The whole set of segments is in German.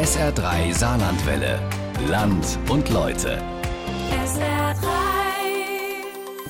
SR3 Saarlandwelle. Land und Leute.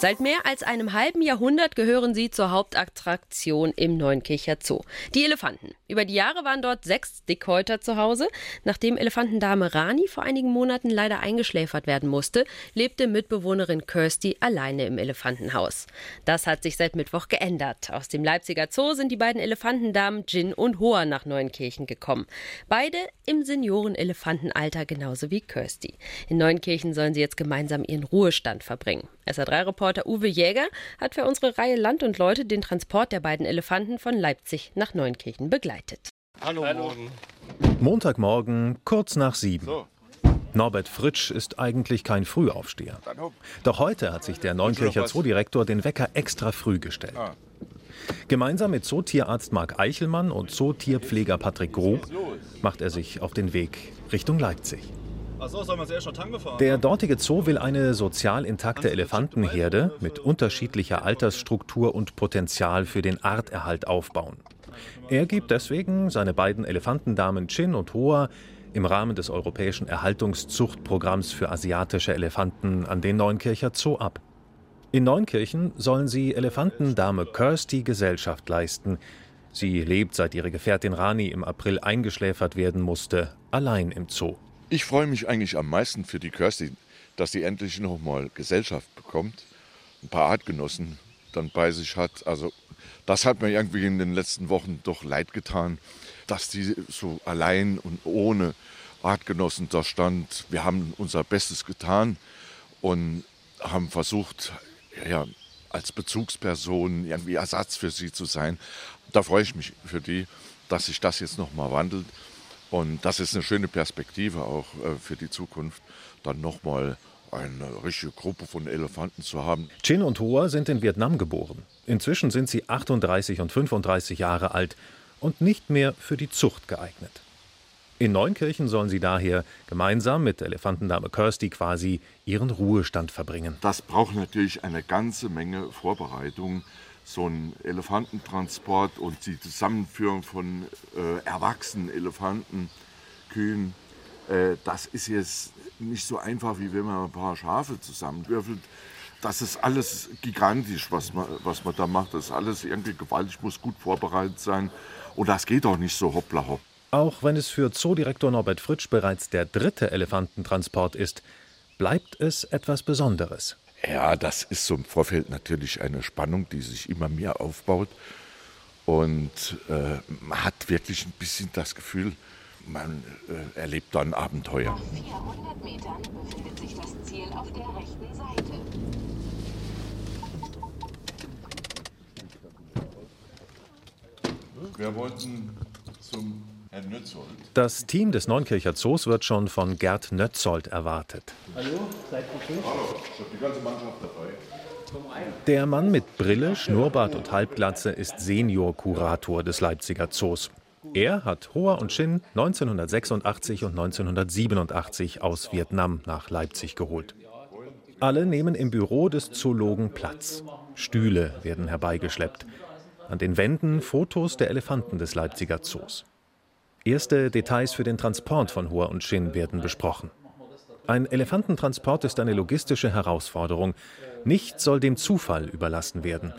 Seit mehr als einem halben Jahrhundert gehören sie zur Hauptattraktion im Neunkircher Zoo. Die Elefanten. Über die Jahre waren dort sechs Dickhäuter zu Hause. Nachdem Elefantendame Rani vor einigen Monaten leider eingeschläfert werden musste, lebte Mitbewohnerin Kirsty alleine im Elefantenhaus. Das hat sich seit Mittwoch geändert. Aus dem Leipziger Zoo sind die beiden Elefantendamen Jin und Hoa nach Neunkirchen gekommen. Beide im Seniorenelefantenalter genauso wie Kirsty. In Neunkirchen sollen sie jetzt gemeinsam ihren Ruhestand verbringen. SR3-Reporter Uwe Jäger hat für unsere Reihe Land und Leute den Transport der beiden Elefanten von Leipzig nach Neunkirchen begleitet. Hallo, morgen. Montagmorgen, kurz nach sieben. So. Norbert Fritsch ist eigentlich kein Frühaufsteher. Doch heute hat sich der Neunkircher? Zoodirektor den Wecker extra früh gestellt. Ah. Gemeinsam mit Zootierarzt Marc Eichelmann und Zootierpfleger Patrick Grob macht er sich auf den Weg Richtung Leipzig. Der dortige Zoo will eine sozial intakte Elefantenherde mit unterschiedlicher Altersstruktur und Potenzial für den Arterhalt aufbauen. Er gibt deswegen seine beiden Elefantendamen Chin und Hoa im Rahmen des europäischen Erhaltungszuchtprogramms für asiatische Elefanten an den Neunkircher Zoo ab. In Neunkirchen sollen sie Elefantendame Kirsty Gesellschaft leisten. Sie lebt, seit ihre Gefährtin Rani im April eingeschläfert werden musste, allein im Zoo. Ich freue mich eigentlich am meisten für die Kirsty, dass sie endlich noch mal Gesellschaft bekommt, ein paar Artgenossen dann bei sich hat. Also das hat mir irgendwie in den letzten Wochen doch leid getan, dass die so allein und ohne Artgenossen da stand. Wir haben unser Bestes getan und haben versucht, ja, als Bezugsperson irgendwie Ersatz für sie zu sein. Da freue ich mich für die, dass sich das jetzt noch mal wandelt. Und das ist eine schöne Perspektive auch äh, für die Zukunft, dann noch mal eine richtige Gruppe von Elefanten zu haben. Chin und Hoa sind in Vietnam geboren. Inzwischen sind sie 38 und 35 Jahre alt und nicht mehr für die Zucht geeignet. In Neunkirchen sollen sie daher gemeinsam mit Elefantendame Kirsty quasi ihren Ruhestand verbringen. Das braucht natürlich eine ganze Menge Vorbereitung. So ein Elefantentransport und die Zusammenführung von äh, erwachsenen Elefanten, Kühen, äh, das ist jetzt nicht so einfach, wie wenn man ein paar Schafe zusammenwürfelt. Das ist alles gigantisch, was man, was man da macht. Das ist alles irgendwie gewaltig, muss gut vorbereitet sein. Und das geht auch nicht so hoppla hopp. Auch wenn es für Zoodirektor Norbert Fritsch bereits der dritte Elefantentransport ist, bleibt es etwas Besonderes. Ja, das ist so im Vorfeld natürlich eine Spannung, die sich immer mehr aufbaut. Und äh, man hat wirklich ein bisschen das Gefühl, man äh, erlebt da ein Abenteuer. Nach 400 Metern befindet sich das Ziel auf der rechten Seite. Wir wollten zum. Das Team des Neunkircher Zoos wird schon von Gerd Nötzold erwartet. Hallo, ich habe die ganze Mannschaft dabei. Der Mann mit Brille, Schnurrbart und Halbglatze ist Senior-Kurator des Leipziger Zoos. Er hat Hoa und Chin 1986 und 1987 aus Vietnam nach Leipzig geholt. Alle nehmen im Büro des Zoologen Platz. Stühle werden herbeigeschleppt. An den Wänden Fotos der Elefanten des Leipziger Zoos. Erste Details für den Transport von Hoa und Chin werden besprochen. Ein Elefantentransport ist eine logistische Herausforderung. Nichts soll dem Zufall überlassen werden.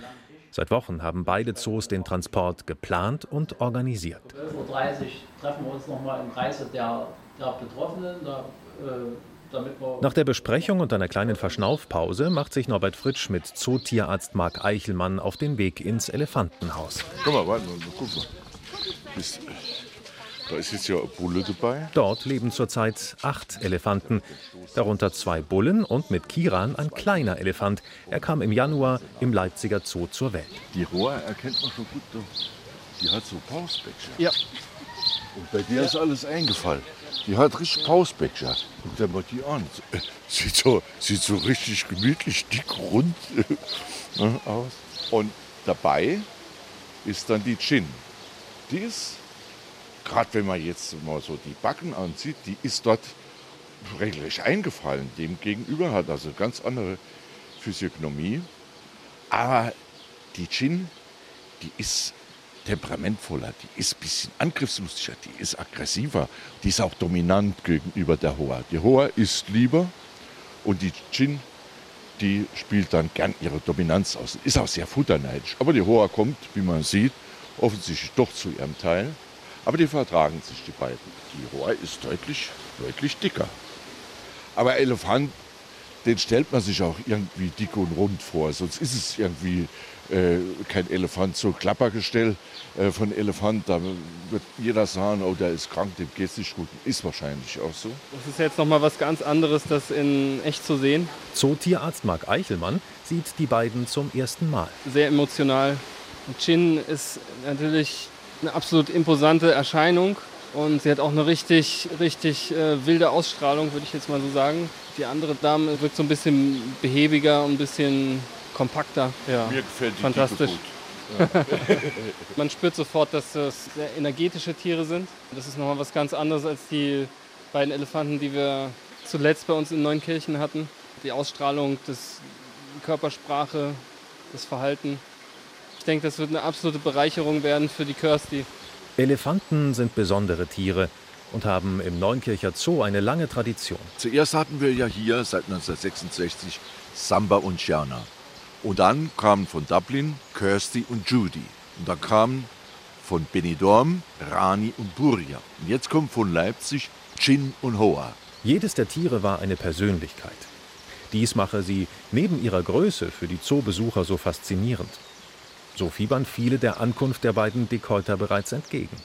Seit Wochen haben beide Zoos den Transport geplant und organisiert. 12.30 Uhr treffen wir uns nochmal im Kreise der, der Betroffenen, da, äh, Nach der Besprechung und einer kleinen Verschnaufpause macht sich Norbert Fritsch mit Zootierarzt Marc Eichelmann auf den Weg ins Elefantenhaus. Guck mal, warte mal, guck mal. Ist, da ist jetzt ja eine Bulle dabei. Dort leben zurzeit acht Elefanten, darunter zwei Bullen und mit Kiran ein kleiner Elefant. Er kam im Januar im Leipziger Zoo zur Welt. Die Rohr erkennt man schon gut. doch. Die hat so Pausbäckchen. Ja. Und bei dir ist alles eingefallen. Die hat richtig Pausbäckchen. Guck dir mal die an. Sieht so, sieht so richtig gemütlich, dick, rund ne, aus. Und dabei ist dann die Chin. Die ist, gerade wenn man jetzt mal so die Backen ansieht, die ist dort regelrecht eingefallen. Dem gegenüber hat also eine ganz andere Physiognomie. Aber die Chin, die ist temperamentvoller, die ist ein bisschen angriffslustiger, die ist aggressiver, die ist auch dominant gegenüber der Hoa. Die Hoa ist lieber und die Chin, die spielt dann gern ihre Dominanz aus. Ist auch sehr futterneidisch. Aber die Hoa kommt, wie man sieht, offensichtlich doch zu ihrem Teil. Aber die vertragen sich, die beiden. Die Hoa ist deutlich, deutlich dicker. Aber Elefant, den stellt man sich auch irgendwie dick und rund vor. Sonst ist es irgendwie äh, kein Elefant. So Klappergestell äh, von Elefant, da wird jeder sagen, oh, der ist krank, dem geht es nicht gut. Ist wahrscheinlich auch so. Das ist jetzt nochmal was ganz anderes, das in echt zu sehen. Zootierarzt Marc Eichelmann sieht die beiden zum ersten Mal. Sehr emotional. Chin ist natürlich eine absolut imposante Erscheinung und sie hat auch eine richtig, richtig äh, wilde Ausstrahlung, würde ich jetzt mal so sagen. Die andere Dame wirkt so ein bisschen behäbiger und ein bisschen kompakter. Ja. Mir gefällt die Fantastisch. Dicke gut. Man spürt sofort, dass das sehr energetische Tiere sind. Das ist nochmal was ganz anderes als die beiden Elefanten, die wir zuletzt bei uns in Neunkirchen hatten. Die Ausstrahlung, das Körpersprache, das Verhalten. Ich denke, das wird eine absolute Bereicherung werden für die Kirsty. Elefanten sind besondere Tiere und haben im Neunkircher Zoo eine lange Tradition. Zuerst hatten wir ja hier seit 1966 Samba und Gianna. Und dann kamen von Dublin Kirsty und Judy. Und dann kamen von Benidorm Rani und Burja. Und jetzt kommen von Leipzig Chin und Hoa. Jedes der Tiere war eine Persönlichkeit. Dies mache sie neben ihrer Größe für die Zoobesucher so faszinierend. So fiebern viele der Ankunft der beiden Dickhäuter bereits entgegen.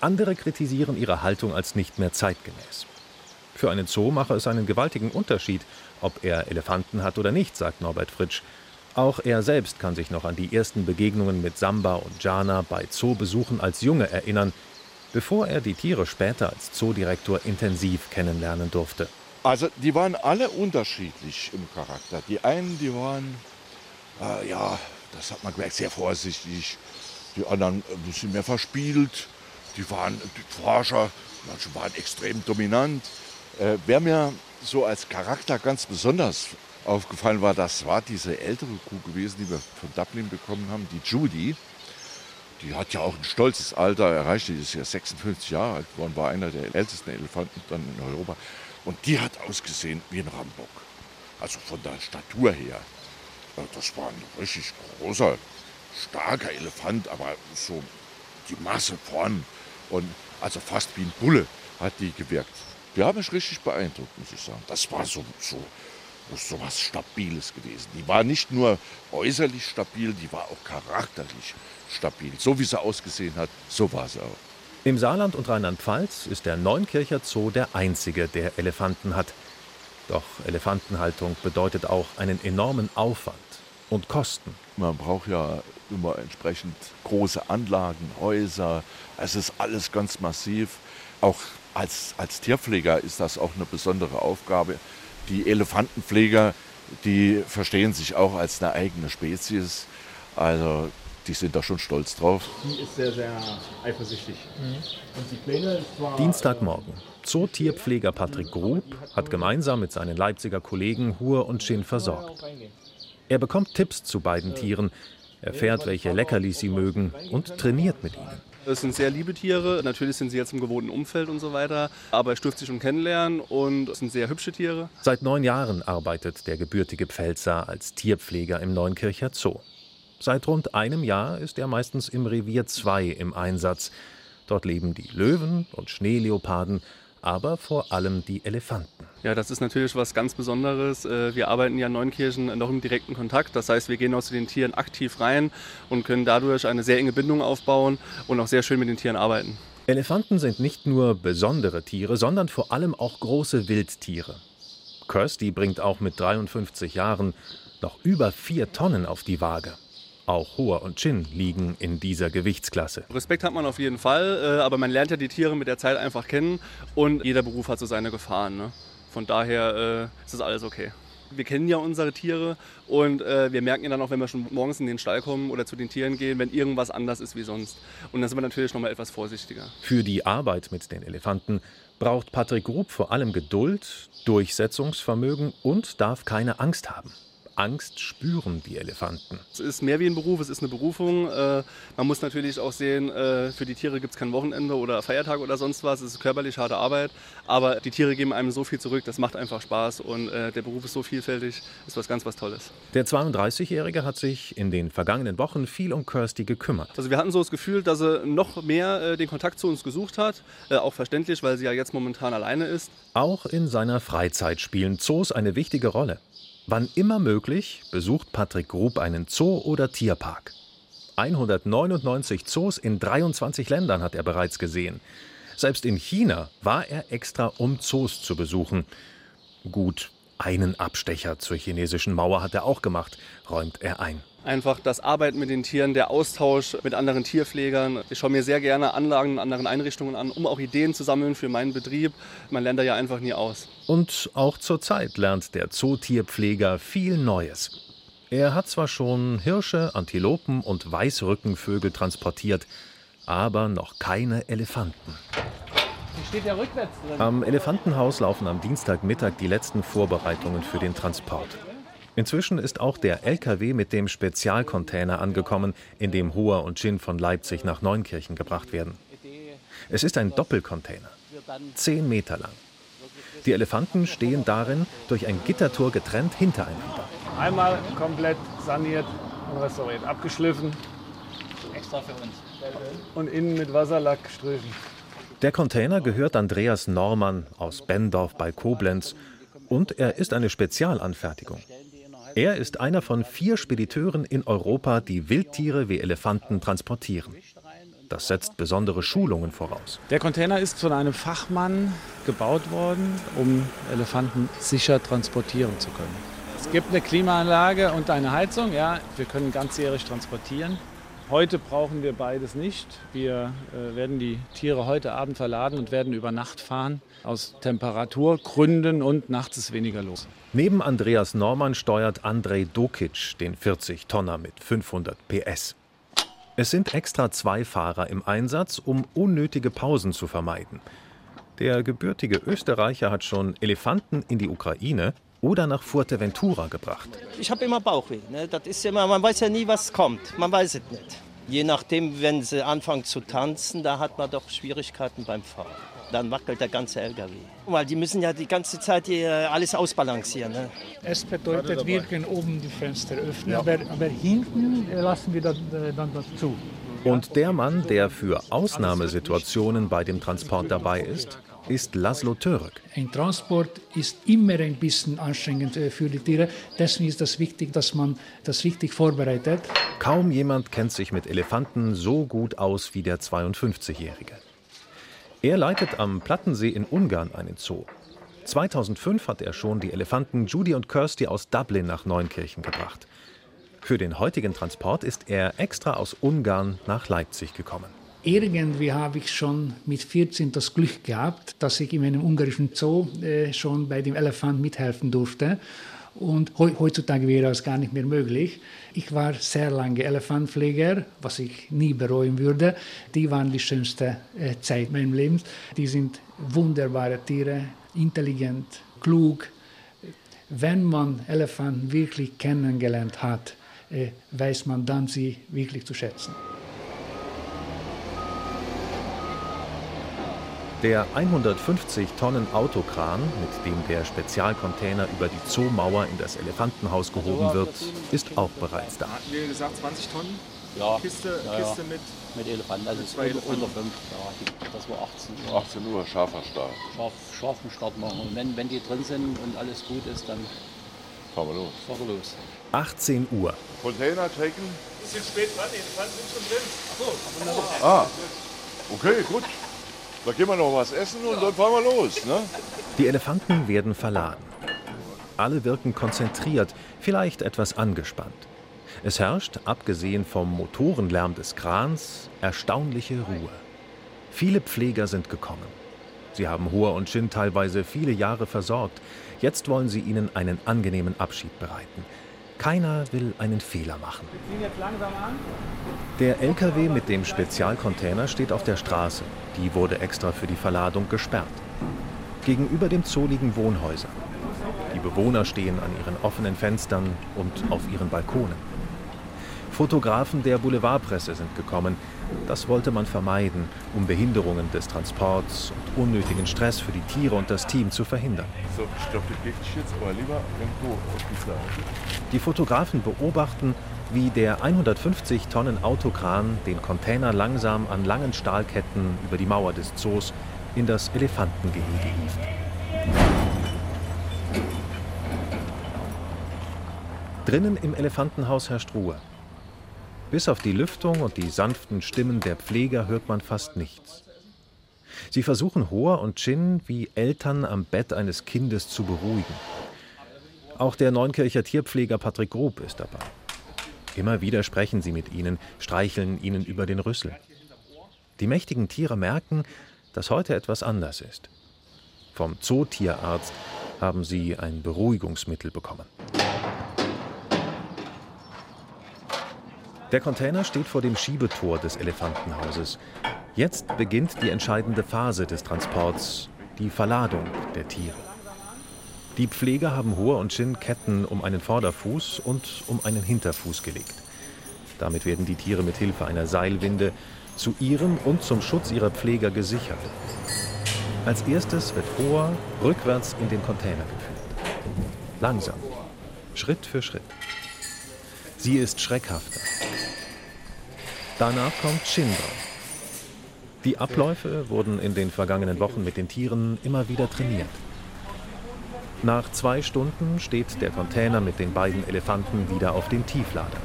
Andere kritisieren ihre Haltung als nicht mehr zeitgemäß. Für einen Zoo mache es einen gewaltigen Unterschied, ob er Elefanten hat oder nicht, sagt Norbert Fritsch. Auch er selbst kann sich noch an die ersten Begegnungen mit Samba und Jana bei Zoobesuchen als Junge erinnern, bevor er die Tiere später als Zoodirektor intensiv kennenlernen durfte. Also die waren alle unterschiedlich im Charakter. Die einen, die waren, äh, ja, das hat man gemerkt, sehr vorsichtig. Die anderen ein bisschen mehr verspielt. Die waren die Forscher, manche waren extrem dominant. Äh, wer mir so als Charakter ganz besonders aufgefallen war, das war diese ältere Kuh gewesen, die wir von Dublin bekommen haben, die Judy. Die hat ja auch ein stolzes Alter erreicht, die ist ja 56 Jahre alt geworden, war einer der ältesten Elefanten dann in Europa. Und die hat ausgesehen wie ein Rambock. Also von der Statur her. Das war ein richtig großer, starker Elefant, aber so die Masse vorn. Und also fast wie ein Bulle hat die gewirkt. Die haben mich richtig beeindruckt, muss ich sagen. Das war so, so, so was Stabiles gewesen. Die war nicht nur äußerlich stabil, die war auch charakterlich stabil. So wie sie ausgesehen hat, so war sie auch. Im Saarland und Rheinland-Pfalz ist der Neunkircher Zoo der einzige, der Elefanten hat. Doch Elefantenhaltung bedeutet auch einen enormen Aufwand und Kosten. Man braucht ja immer entsprechend große Anlagen, Häuser. Es ist alles ganz massiv. Auch als, als Tierpfleger ist das auch eine besondere Aufgabe. Die Elefantenpfleger, die verstehen sich auch als eine eigene Spezies. Also die sind da schon stolz drauf. Die ist sehr, sehr eifersüchtig. Und die Pläne war. Dienstagmorgen. Zootierpfleger Patrick Grub hat gemeinsam mit seinen Leipziger Kollegen Hur und Chin versorgt. Er bekommt Tipps zu beiden Tieren, erfährt, welche Leckerlis sie mögen und trainiert mit ihnen. Es sind sehr liebe Tiere. Natürlich sind sie jetzt im gewohnten Umfeld und so weiter. Aber er dürft sie schon kennenlernen und es sind sehr hübsche Tiere. Seit neun Jahren arbeitet der gebürtige Pfälzer als Tierpfleger im Neunkircher Zoo. Seit rund einem Jahr ist er meistens im Revier 2 im Einsatz. Dort leben die Löwen und Schneeleoparden, aber vor allem die Elefanten. Ja, das ist natürlich was ganz Besonderes. Äh, Wir arbeiten ja in Neunkirchen noch im direkten Kontakt. Das heißt, wir gehen auch zu den Tieren aktiv rein und können dadurch eine sehr enge Bindung aufbauen und auch sehr schön mit den Tieren arbeiten. Elefanten sind nicht nur besondere Tiere, sondern vor allem auch große Wildtiere. Kirsty bringt auch mit 53 Jahren noch über vier Tonnen auf die Waage. Auch Hoa und Chin liegen in dieser Gewichtsklasse. Respekt hat man auf jeden Fall, äh, aber man lernt ja die Tiere mit der Zeit einfach kennen und jeder Beruf hat so seine Gefahren. Ne? Von daher äh, ist das alles okay. Wir kennen ja unsere Tiere und äh, wir merken ja dann auch, wenn wir schon morgens in den Stall kommen oder zu den Tieren gehen, wenn irgendwas anders ist wie sonst. Und dann sind wir natürlich noch mal etwas vorsichtiger. Für die Arbeit mit den Elefanten braucht Patrick Grub vor allem Geduld, Durchsetzungsvermögen und darf keine Angst haben. Angst spüren die Elefanten. Es ist mehr wie ein Beruf, es ist eine Berufung. Äh, man muss natürlich auch sehen, äh, für die Tiere gibt es kein Wochenende oder Feiertag oder sonst was. Es ist körperlich harte Arbeit, aber die Tiere geben einem so viel zurück, das macht einfach Spaß und äh, der Beruf ist so vielfältig, ist was ganz was Tolles. Der 32-Jährige hat sich in den vergangenen Wochen viel um Kirsty gekümmert. Also wir hatten so das Gefühl, dass er noch mehr den Kontakt zu uns gesucht hat, auch verständlich, weil sie ja jetzt momentan alleine ist. Auch in seiner Freizeit spielen Zoos eine wichtige Rolle. Wann immer möglich besucht Patrick Grub einen Zoo oder Tierpark. 199 Zoos in 23 Ländern hat er bereits gesehen. Selbst in China war er extra, um Zoos zu besuchen. Gut, einen Abstecher zur chinesischen Mauer hat er auch gemacht, räumt er ein. Einfach das Arbeiten mit den Tieren, der Austausch mit anderen Tierpflegern. Ich schaue mir sehr gerne Anlagen in anderen Einrichtungen an, um auch Ideen zu sammeln für meinen Betrieb. Man lernt da ja einfach nie aus. Und auch zurzeit lernt der Zootierpfleger viel Neues. Er hat zwar schon Hirsche, Antilopen und Weißrückenvögel transportiert, aber noch keine Elefanten. steht ja rückwärts drin. Am Elefantenhaus laufen am Dienstagmittag die letzten Vorbereitungen für den Transport. Inzwischen ist auch der LKW mit dem Spezialcontainer angekommen, in dem Hoher und Gin von Leipzig nach Neunkirchen gebracht werden. Es ist ein Doppelcontainer, zehn Meter lang. Die Elefanten stehen darin durch ein Gittertor getrennt hintereinander. Einmal komplett saniert und restauriert, abgeschliffen. Extra für uns. Und innen mit Wasserlack gestrichen. Der Container gehört Andreas Normann aus Bendorf bei Koblenz und er ist eine Spezialanfertigung. Er ist einer von vier Spediteuren in Europa, die Wildtiere wie Elefanten transportieren. Das setzt besondere Schulungen voraus. Der Container ist von einem Fachmann gebaut worden, um Elefanten sicher transportieren zu können. Es gibt eine Klimaanlage und eine Heizung. Ja, wir können ganzjährig transportieren. Heute brauchen wir beides nicht. Wir äh, werden die Tiere heute Abend verladen und werden über Nacht fahren. Aus Temperaturgründen und nachts ist weniger los. Neben Andreas Norman steuert Andrei Dokic den 40-Tonner mit 500 PS. Es sind extra zwei Fahrer im Einsatz, um unnötige Pausen zu vermeiden. Der gebürtige Österreicher hat schon Elefanten in die Ukraine oder nach Fuerteventura gebracht. Ich habe immer Bauchweh. Ne? Das ist immer, man weiß ja nie, was kommt. Man weiß es nicht. Je nachdem, wenn sie anfangen zu tanzen, da hat man doch Schwierigkeiten beim Fahren. Dann wackelt der ganze LKW. Weil die müssen ja die ganze Zeit hier alles ausbalancieren. Ne? Es bedeutet, wir können oben die Fenster öffnen, ja. aber, aber, hinten lassen wir dann, äh, dann das zu. Und der Mann, der für Ausnahmesituationen bei dem Transport dabei ist, ist Laszlo Török. Ein Transport ist immer ein bisschen anstrengend äh, für die Tiere. Deswegen ist es das wichtig, dass man das richtig vorbereitet. Kaum jemand kennt sich mit Elefanten so gut aus wie der 52-Jährige. Er leitet am Plattensee in Ungarn einen Zoo. 2005 hat er schon die Elefanten Judy und Kirsty aus Dublin nach Neunkirchen gebracht. Für den heutigen Transport ist er extra aus Ungarn nach Leipzig gekommen. Irgendwie habe ich schon mit 14 das Glück gehabt, dass ich in einem ungarischen Zoo äh, schon bei dem Elefant mithelfen durfte. Und heutzutage wäre das gar nicht mehr möglich. Ich war sehr lange Elefantpfleger, was ich nie bereuen würde. Die waren die schönste äh, Zeit meines Lebens. Die sind wunderbare Tiere, intelligent, klug. Wenn man Elefanten wirklich kennengelernt hat, äh, weiß man dann sie wirklich zu schätzen. Der 150 Tonnen Autokran, mit dem der Spezialcontainer über die Zoomauer in das Elefantenhaus gehoben wird, ist auch bereits da. Hatten wir gesagt 20 Tonnen? Ja. Kiste, ja, ja. Kiste mit, mit Elefanten, also zwei unter, Elefanten. unter fünf. Ja, das war 18 Uhr. 18 Uhr, scharfer Start. Scharf, scharfen Start machen. Und wenn, wenn die drin sind und alles gut ist, dann Fahren wir los. fahren wir los. 18 Uhr. Container taken. Bisschen spät dran, die Elefanten sind schon drin. Ach so. Ah, okay, gut. Da gehen wir noch was essen und dann fahren wir los. Ne? Die Elefanten werden verladen. Alle wirken konzentriert, vielleicht etwas angespannt. Es herrscht, abgesehen vom Motorenlärm des Krans, erstaunliche Ruhe. Viele Pfleger sind gekommen. Sie haben Hoher und Chin teilweise viele Jahre versorgt. Jetzt wollen sie ihnen einen angenehmen Abschied bereiten. Keiner will einen Fehler machen. Wir ziehen jetzt langsam an. Der LKW mit dem Spezialcontainer steht auf der Straße. Die wurde extra für die Verladung gesperrt. Gegenüber dem Zoo liegen Wohnhäuser. Die Bewohner stehen an ihren offenen Fenstern und auf ihren Balkonen. Fotografen der Boulevardpresse sind gekommen. Das wollte man vermeiden, um Behinderungen des Transports und unnötigen Stress für die Tiere und das Team zu verhindern. Die Fotografen beobachten, wie der 150 Tonnen Autokran den Container langsam an langen Stahlketten über die Mauer des Zoos in das Elefantengehege hieft. Drinnen im Elefantenhaus herrscht Ruhe. Bis auf die Lüftung und die sanften Stimmen der Pfleger hört man fast nichts. Sie versuchen Hoa und Chin wie Eltern am Bett eines Kindes zu beruhigen. Auch der Neunkircher Tierpfleger Patrick Grob ist dabei. Immer wieder sprechen sie mit ihnen, streicheln ihnen über den Rüssel. Die mächtigen Tiere merken, dass heute etwas anders ist. Vom Zootierarzt haben sie ein Beruhigungsmittel bekommen. Der Container steht vor dem Schiebetor des Elefantenhauses. Jetzt beginnt die entscheidende Phase des Transports, die Verladung der Tiere. Die Pfleger haben Hoa und Chin Ketten um einen Vorderfuß und um einen Hinterfuß gelegt. Damit werden die Tiere mit Hilfe einer Seilwinde zu ihrem und zum Schutz ihrer Pfleger gesichert. Als erstes wird Hoa rückwärts in den Container geführt. Langsam, Schritt für Schritt. Sie ist schreckhafter. Danach kommt Chin dran. Die Abläufe wurden in den vergangenen Wochen mit den Tieren immer wieder trainiert. Nach zwei Stunden steht der Container mit den beiden Elefanten wieder auf dem Tieflader.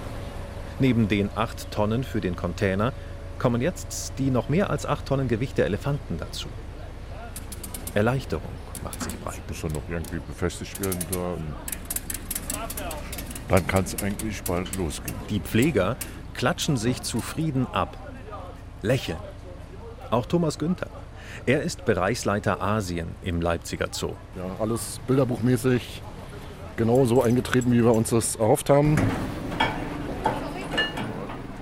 Neben den acht Tonnen für den Container kommen jetzt die noch mehr als acht Tonnen Gewicht der Elefanten dazu. Erleichterung macht sich breit. Muss er noch irgendwie befestigt werden da. Dann kann es eigentlich bald losgehen. Die Pfleger klatschen sich zufrieden ab, lächeln. Auch Thomas Günther. Er ist Bereichsleiter Asien im Leipziger Zoo. Ja, alles bilderbuchmäßig genau so eingetreten, wie wir uns das erhofft haben.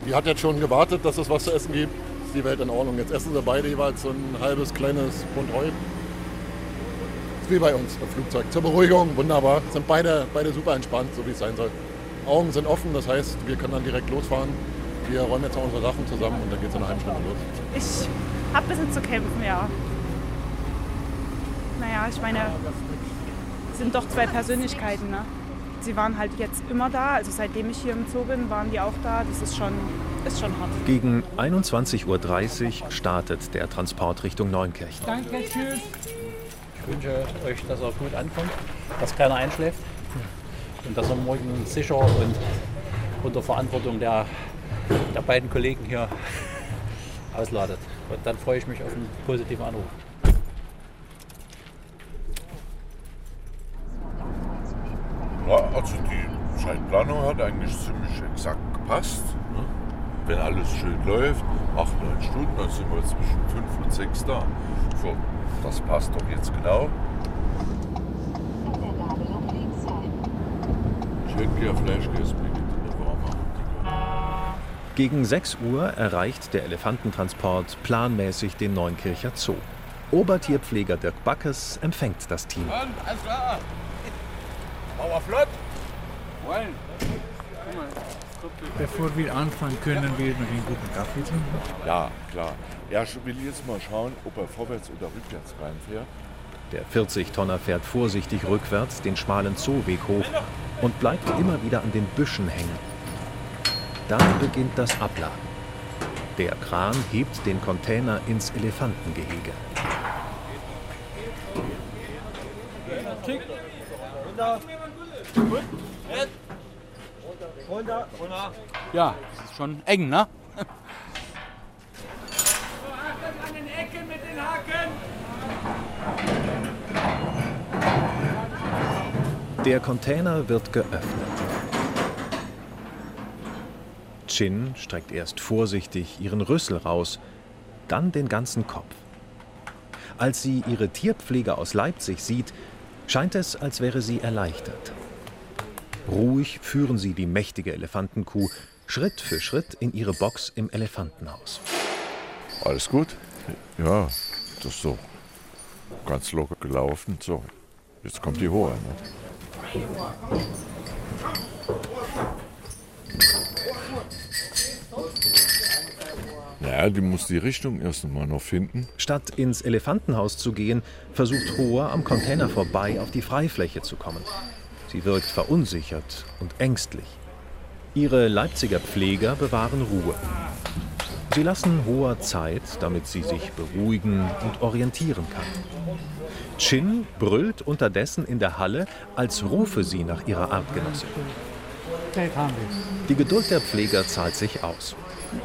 Die hat jetzt schon gewartet, dass es was zu essen gibt. Ist die Welt in Ordnung. Jetzt essen sie beide jeweils so ein halbes kleines Pfund Heu. Ist wie bei uns im Flugzeug. Zur Beruhigung, wunderbar. Sind beide, beide super entspannt, so wie es sein soll. Augen sind offen, das heißt, wir können dann direkt losfahren. Wir räumen jetzt noch unsere Sachen zusammen und dann geht es in einer halben Stunde los. Ich habe ein bisschen zu kämpfen, ja. Naja, ich meine, es sind doch zwei Persönlichkeiten. Ne? Sie waren halt jetzt immer da, also seitdem ich hier im Zoo bin, waren die auch da. Das ist schon, ist schon hart. Gegen 21.30 Uhr startet der Transport Richtung Neunkirchen. Danke, tschüss. Ich wünsche euch, dass er gut ankommt, dass keiner einschläft und dass er morgen sicher und unter Verantwortung der, der beiden Kollegen hier ausladet. Und dann freue ich mich auf einen positiven Anruf. Ja, also die Zeitplanung hat eigentlich ziemlich exakt gepasst. Ne? Wenn alles schön läuft, 8, 9 Stunden, dann sind wir zwischen 5 und 6 da. So, das passt doch jetzt genau. Ich hätte gerne Fleischkäse mit Gegen 6 Uhr erreicht der Elefantentransport planmäßig den Neunkircher Zoo. Obertierpfleger Dirk Backes empfängt das Team. Alles klar. Bauer flott. Wollen. Bevor wir anfangen, können wir noch einen guten Kaffee trinken? Ja, klar. Er will jetzt mal schauen, ob er vorwärts oder rückwärts reinfährt. Der 40-Tonner fährt vorsichtig rückwärts den schmalen Zooweg hoch und bleibt immer wieder an den Büschen hängen. Dann beginnt das Abladen. Der Kran hebt den Container ins Elefantengehege. Ja, das ist schon eng, ne? an den Ecken mit den Haken. Der Container wird geöffnet. Chin streckt erst vorsichtig ihren Rüssel raus, dann den ganzen Kopf. Als sie ihre Tierpflege aus Leipzig sieht, scheint es, als wäre sie erleichtert. Ruhig führen sie die mächtige Elefantenkuh Schritt für Schritt in ihre Box im Elefantenhaus. Alles gut? Ja, das ist so ganz locker gelaufen. So, jetzt kommt die Hohe. Ne? Ja, die muss die Richtung erst mal noch finden. Statt ins Elefantenhaus zu gehen, versucht Hoa am Container vorbei auf die Freifläche zu kommen. Sie wirkt verunsichert und ängstlich. Ihre Leipziger Pfleger bewahren Ruhe. Sie lassen Hoa Zeit, damit sie sich beruhigen und orientieren kann. Chin brüllt unterdessen in der Halle, als rufe sie nach ihrer Artgenossin. Die Geduld der Pfleger zahlt sich aus.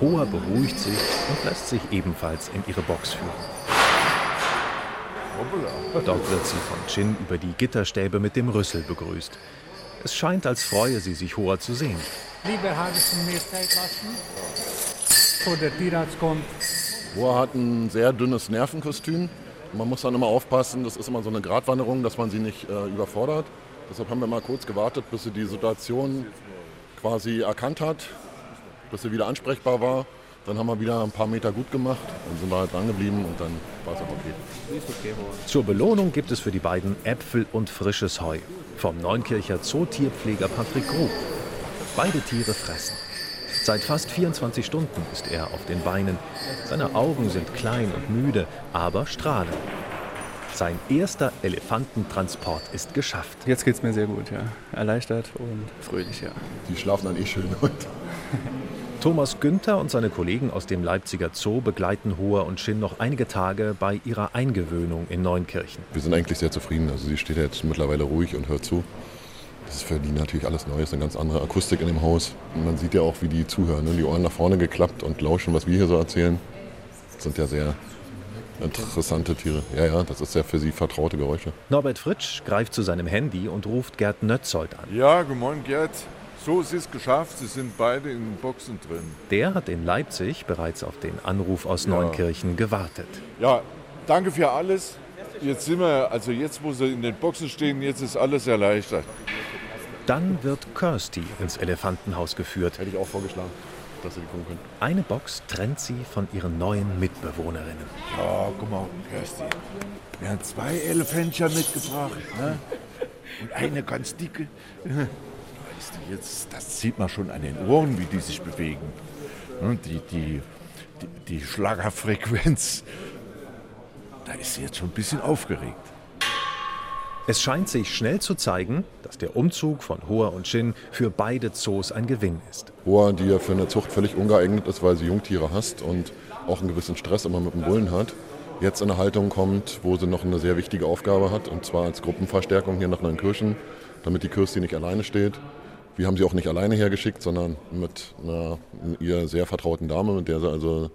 Hoa beruhigt sich und lässt sich ebenfalls in ihre Box führen. Dort wird sie von Chin über die Gitterstäbe mit dem Rüssel begrüßt. Es scheint, als freue sie sich, Hoa zu sehen. Lieber habe ich mir Zeit lassen, bevor der Tierarzt kommt. Hoa hat ein sehr dünnes Nervenkostüm. Man muss dann immer aufpassen, das ist immer so eine Gratwanderung, dass man sie nicht äh, überfordert. Deshalb haben wir mal kurz gewartet, bis sie die Situation quasi erkannt hat, bis sie wieder ansprechbar war. Dann haben wir wieder ein paar Meter gut gemacht und sind wir halt dran geblieben und dann war es auch okay. Zur Belohnung gibt es für die beiden Äpfel und frisches Heu. Vom Neunkircher Zootierpfleger Patrick Grub. Beide Tiere fressen. Seit fast 24 Stunden ist er auf den Beinen. Seine Augen sind klein und müde, aber strahlen. Sein erster Elefantentransport ist geschafft. Jetzt geht es mir sehr gut, ja. Erleichtert und fröhlich, ja. Die schlafen dann eh schön heute. Thomas Günther und seine Kollegen aus dem Leipziger Zoo begleiten Hoa und Shin noch einige Tage bei ihrer Eingewöhnung in Neunkirchen. Wir sind eigentlich sehr zufrieden. Also sie steht jetzt mittlerweile ruhig und hört zu. Das ist für die natürlich alles neu, ist eine ganz andere Akustik in dem Haus. Und man sieht ja auch, wie die zuhören. Ne? Die Ohren nach vorne geklappt und lauschen, was wir hier so erzählen. Das sind ja sehr interessante Tiere. Ja, ja, das ist ja für sie vertraute Geräusche. Norbert Fritsch greift zu seinem Handy und ruft Gerd Nötzold an. Ja, guten Morgen, Gerd. So, es ist geschafft. Sie sind beide in den Boxen drin. Der hat in Leipzig bereits auf den Anruf aus Ja. Neunkirchen gewartet. Ja, danke für alles. Jetzt sind wir, also jetzt, wo sie in den Boxen stehen, jetzt ist alles erleichtert. Dann wird Kirsty ins Elefantenhaus geführt. Hätte ich auch vorgeschlagen, dass sie die kommen können. Eine Box trennt sie von ihren neuen Mitbewohnerinnen. Ja, guck mal, Kersti. Wir haben zwei Elefantchen mitgebracht. Ne? Und eine ganz dicke. Weißt du, jetzt, das sieht man schon an den Ohren, wie die sich bewegen. Ne, Die, die, die, die Schlagerfrequenz, da ist sie jetzt schon ein bisschen aufgeregt. Es scheint sich schnell zu zeigen, dass der Umzug von Hoa und Shin für beide Zoos ein Gewinn ist. Hoa, die ja für eine Zucht völlig ungeeignet ist, weil sie Jungtiere hasst und auch einen gewissen Stress immer mit dem Bullen hat, jetzt in eine Haltung kommt, wo sie noch eine sehr wichtige Aufgabe hat, und zwar als Gruppenverstärkung hier nach Neunkirchen, damit die Kirsty nicht alleine steht. Wir haben sie auch nicht alleine hergeschickt, sondern mit einer ihr sehr vertrauten Dame, mit der sie also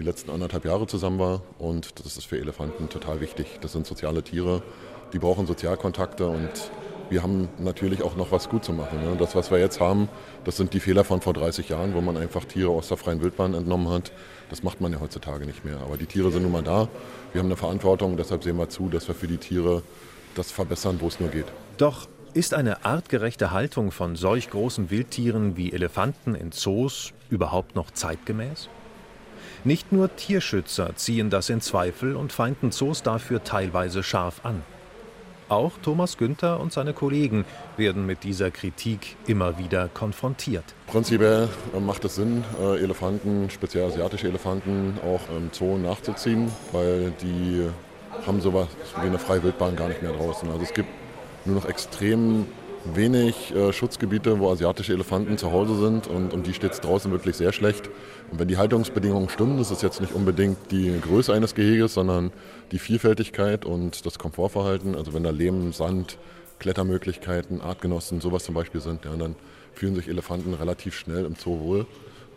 die letzten anderthalb Jahre zusammen war. Und das ist für Elefanten total wichtig. Das sind soziale Tiere, die brauchen Sozialkontakte und wir haben natürlich auch noch was gut zu machen. Das, was wir jetzt haben, das sind die Fehler von vor 30 Jahren, wo man einfach Tiere aus der freien Wildbahn entnommen hat. Das macht man ja heutzutage nicht mehr. Aber die Tiere sind nun mal da. Wir haben eine Verantwortung, deshalb sehen wir zu, dass wir für die Tiere das verbessern, wo es nur geht. Doch ist eine artgerechte Haltung von solch großen Wildtieren wie Elefanten in Zoos überhaupt noch zeitgemäß? Nicht nur Tierschützer ziehen das in Zweifel und feinden Zoos dafür teilweise scharf an. Auch Thomas Günther und seine Kollegen werden mit dieser Kritik immer wieder konfrontiert. Prinzipiell äh, macht es Sinn, äh, Elefanten, speziell asiatische Elefanten, auch im Zoo nachzuziehen, weil die haben sowas wie eine freie Wildbahn gar nicht mehr draußen. Also es gibt nur noch extrem wenig äh, Schutzgebiete, wo asiatische Elefanten zu Hause sind und um die steht es draußen wirklich sehr schlecht. Und wenn die Haltungsbedingungen stimmen, das ist jetzt nicht unbedingt die Größe eines Geheges, sondern die Vielfältigkeit und das Komfortverhalten. Also wenn da Lehm, Sand, Klettermöglichkeiten, Artgenossen, sowas zum Beispiel sind, ja, dann fühlen sich Elefanten relativ schnell im Zoo wohl.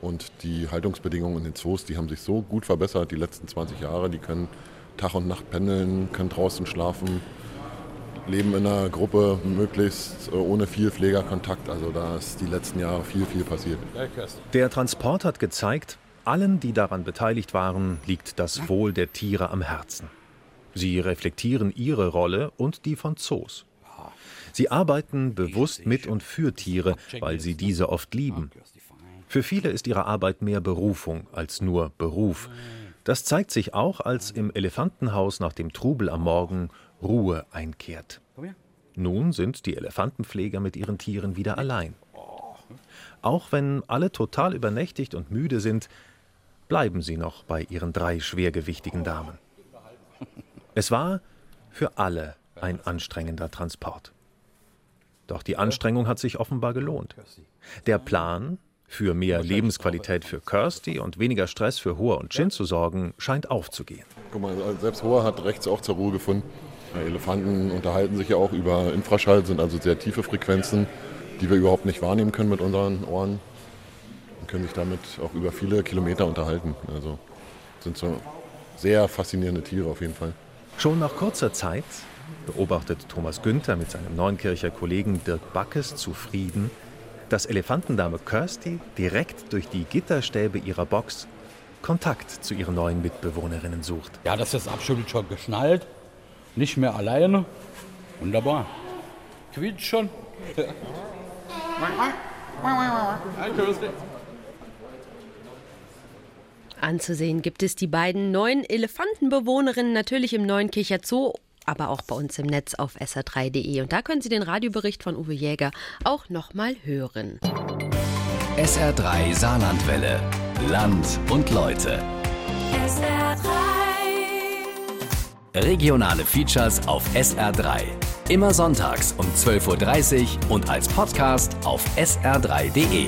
Und die Haltungsbedingungen in den Zoos, die haben sich so gut verbessert die letzten 20 Jahre. Die können Tag und Nacht pendeln, können draußen schlafen, leben in einer Gruppe möglichst äh, ohne viel Pflegerkontakt. Also da ist die letzten Jahre viel, viel passiert. Der Transport hat gezeigt, allen, die daran beteiligt waren, liegt das Wohl der Tiere am Herzen. Sie reflektieren ihre Rolle und die von Zoos. Sie arbeiten bewusst mit und für Tiere, weil sie diese oft lieben. Für viele ist ihre Arbeit mehr Berufung als nur Beruf. Das zeigt sich auch, als im Elefantenhaus nach dem Trubel am Morgen Ruhe einkehrt. Nun sind die Elefantenpfleger mit ihren Tieren wieder allein. Auch wenn alle total übernächtigt und müde sind, bleiben sie noch bei ihren drei schwergewichtigen Damen. Es war für alle ein anstrengender Transport. Doch die Anstrengung hat sich offenbar gelohnt. Der Plan, für mehr Lebensqualität für Kirsty und weniger Stress für Hoa und Chin zu sorgen, scheint aufzugehen. Guck mal, selbst Hoa hat rechts auch zur Ruhe gefunden. Elefanten unterhalten sich ja auch über Infraschall, sind also sehr tiefe Frequenzen, die wir überhaupt nicht wahrnehmen können mit unseren Ohren. Und können sich damit auch über viele Kilometer unterhalten. Also sind so sehr faszinierende Tiere auf jeden Fall. Schon nach kurzer Zeit beobachtet Thomas Günther mit seinem Neunkircher Kollegen Dirk Backes zufrieden, dass Elefantendame Kirsty direkt durch die Gitterstäbe ihrer Box Kontakt zu ihren neuen Mitbewohnerinnen sucht. Ja, das ist absolut schon geschnallt. Nicht mehr alleine. Wunderbar. Quietscht schon. Anzusehen gibt es die beiden neuen Elefantenbewohnerinnen natürlich im Neunkircher Zoo aber auch bei uns im Netz auf sr3.de. Und da können Sie den Radiobericht von Uwe Jäger auch nochmal hören. SR3 Saarlandwelle. Land und Leute. SR3. Regionale Features auf SR3. Immer sonntags um 12.30 Uhr und als Podcast auf sr3.de.